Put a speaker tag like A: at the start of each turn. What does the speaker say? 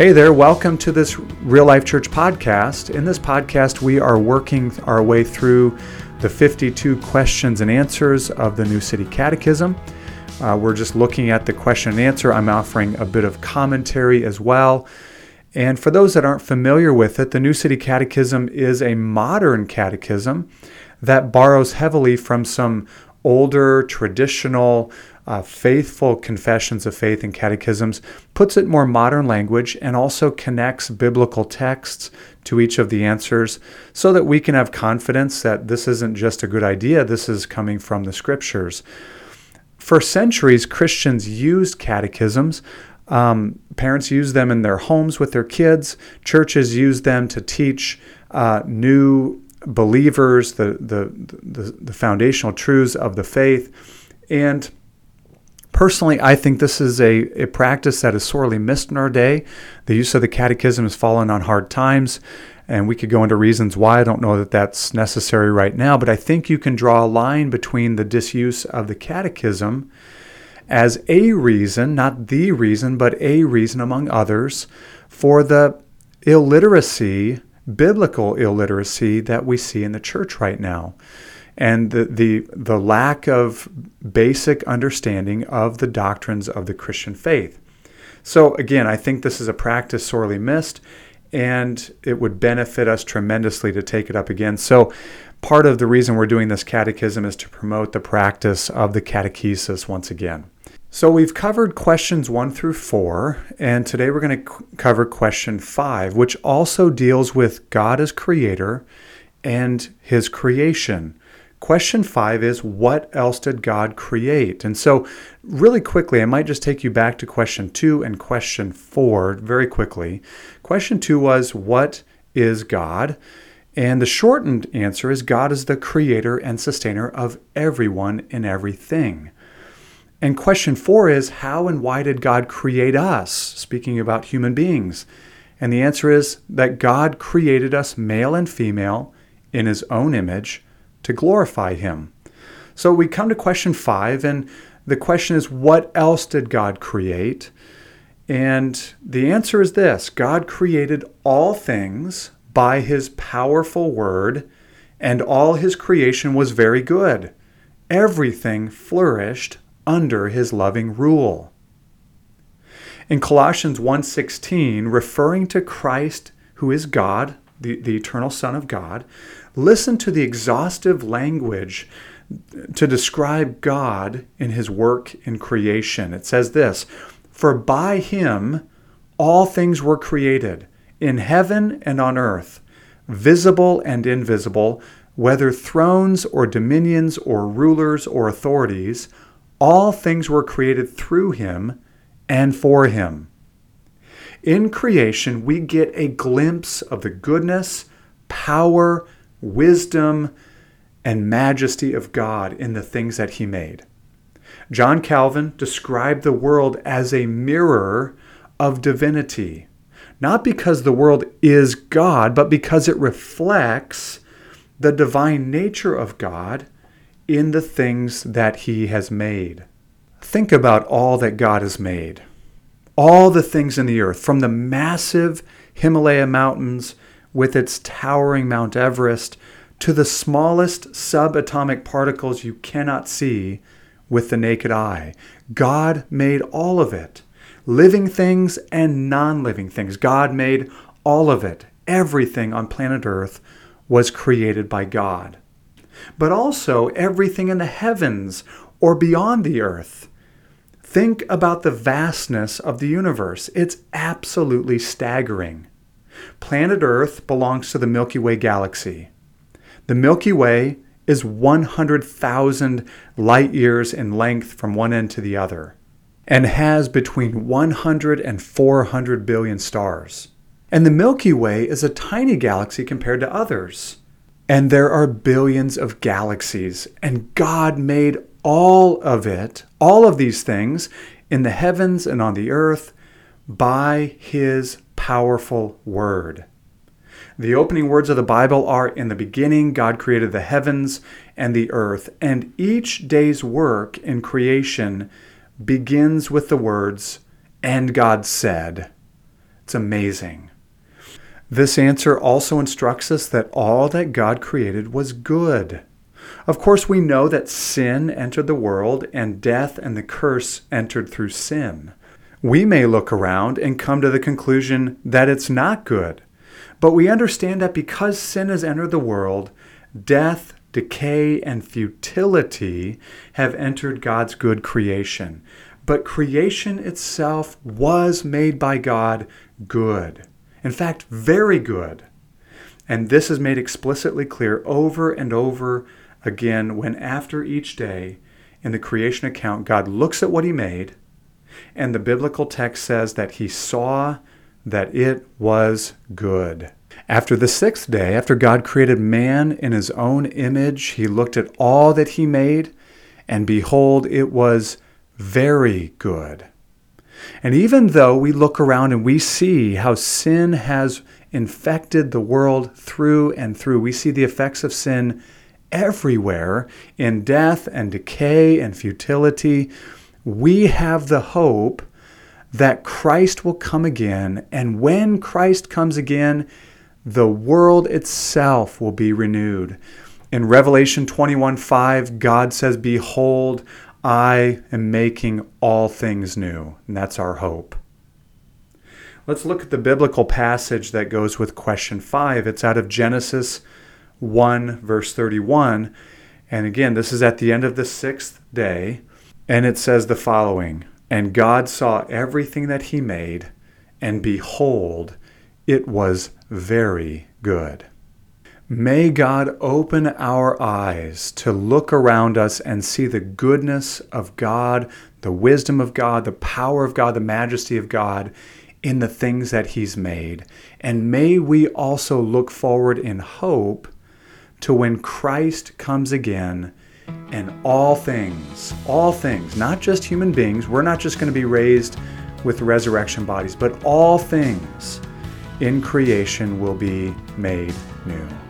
A: Hey there, welcome to this Real Life Church podcast. In this podcast, we are working our way through the 52 questions and answers of the New City Catechism. Uh, we're just looking at the question and answer. I'm offering a bit of commentary as well. And for those that aren't familiar with it, the New City Catechism is a modern catechism that borrows heavily from some older, traditional, uh, faithful confessions of faith and catechisms, puts it more modern language, and also connects biblical texts to each of the answers so that we can have confidence that this isn't just a good idea, this is coming from the scriptures. For centuries, Christians used catechisms. Um, parents use them in their homes with their kids. Churches use them to teach uh, new believers the, the, the, the foundational truths of the faith. And Personally, I think this is a, a practice that is sorely missed in our day. The use of the catechism has fallen on hard times, and we could go into reasons why. I don't know that that's necessary right now, but I think you can draw a line between the disuse of the catechism as a reason, not the reason, but a reason among others, for the illiteracy, biblical illiteracy that we see in the church right now and the, the, the lack of basic understanding of the doctrines of the Christian faith. So, again, I think this is a practice sorely missed, and it would benefit us tremendously to take it up again. So, part of the reason we're doing this catechism is to promote the practice of the catechesis once again. So, we've covered questions one through four, and today we're going to cover question five, which also deals with God as creator and his creation. Question five is what else did God create? And so, really quickly, I might just take you back to question two and question four very quickly. Question two was, What is God? And the shortened answer is God is the creator and sustainer of everyone and everything. And question four is, How and why did God create us? Speaking about human beings. And the answer is that God created us male and female in his own image to glorify Him. So we come to question five, and the question is what else did God create? And the answer is this God created all things by His powerful word, and all His creation was very good. Everything flourished under His loving rule. In Colossians 1:16, referring to Christ who is God, the, the eternal Son of God, Listen to the exhaustive language to describe God in his work in creation. It says this For by him all things were created, in heaven and on earth, visible and invisible, whether thrones or dominions or rulers or authorities, all things were created through him and for him. In creation, we get a glimpse of the goodness, power, wisdom, and majesty of God in the things that he made. John Calvin described the world as a mirror of divinity, not because the world is God, but because it reflects the divine nature of God in the things that he has made. Think about all that God has made. All the things in the earth, from the massive Himalaya mountains with its towering Mount Everest to the smallest subatomic particles you cannot see with the naked eye. God made all of it living things and non living things. God made all of it. Everything on planet Earth was created by God. But also everything in the heavens or beyond the earth. Think about the vastness of the universe. It's absolutely staggering. Planet Earth belongs to the Milky Way galaxy. The Milky Way is 100,000 light years in length from one end to the other and has between 100 and 400 billion stars. And the Milky Way is a tiny galaxy compared to others. And there are billions of galaxies, and God made all of it, all of these things, in the heavens and on the earth by His powerful word. The opening words of the Bible are In the beginning, God created the heavens and the earth, and each day's work in creation begins with the words, And God said. It's amazing. This answer also instructs us that all that God created was good. Of course, we know that sin entered the world and death and the curse entered through sin. We may look around and come to the conclusion that it's not good. But we understand that because sin has entered the world, death, decay, and futility have entered God's good creation. But creation itself was made by God good. In fact, very good. And this is made explicitly clear over and over again when, after each day in the creation account, God looks at what He made, and the biblical text says that He saw that it was good. After the sixth day, after God created man in His own image, He looked at all that He made, and behold, it was very good. And even though we look around and we see how sin has infected the world through and through, we see the effects of sin everywhere in death and decay and futility. We have the hope that Christ will come again. And when Christ comes again, the world itself will be renewed. In Revelation 21 5, God says, Behold, I am making all things new. And that's our hope. Let's look at the biblical passage that goes with question 5. It's out of Genesis 1, verse 31. And again, this is at the end of the sixth day. And it says the following And God saw everything that he made, and behold, it was very good. May God open our eyes to look around us and see the goodness of God, the wisdom of God, the power of God, the majesty of God in the things that He's made. And may we also look forward in hope to when Christ comes again and all things, all things, not just human beings, we're not just going to be raised with resurrection bodies, but all things in creation will be made new.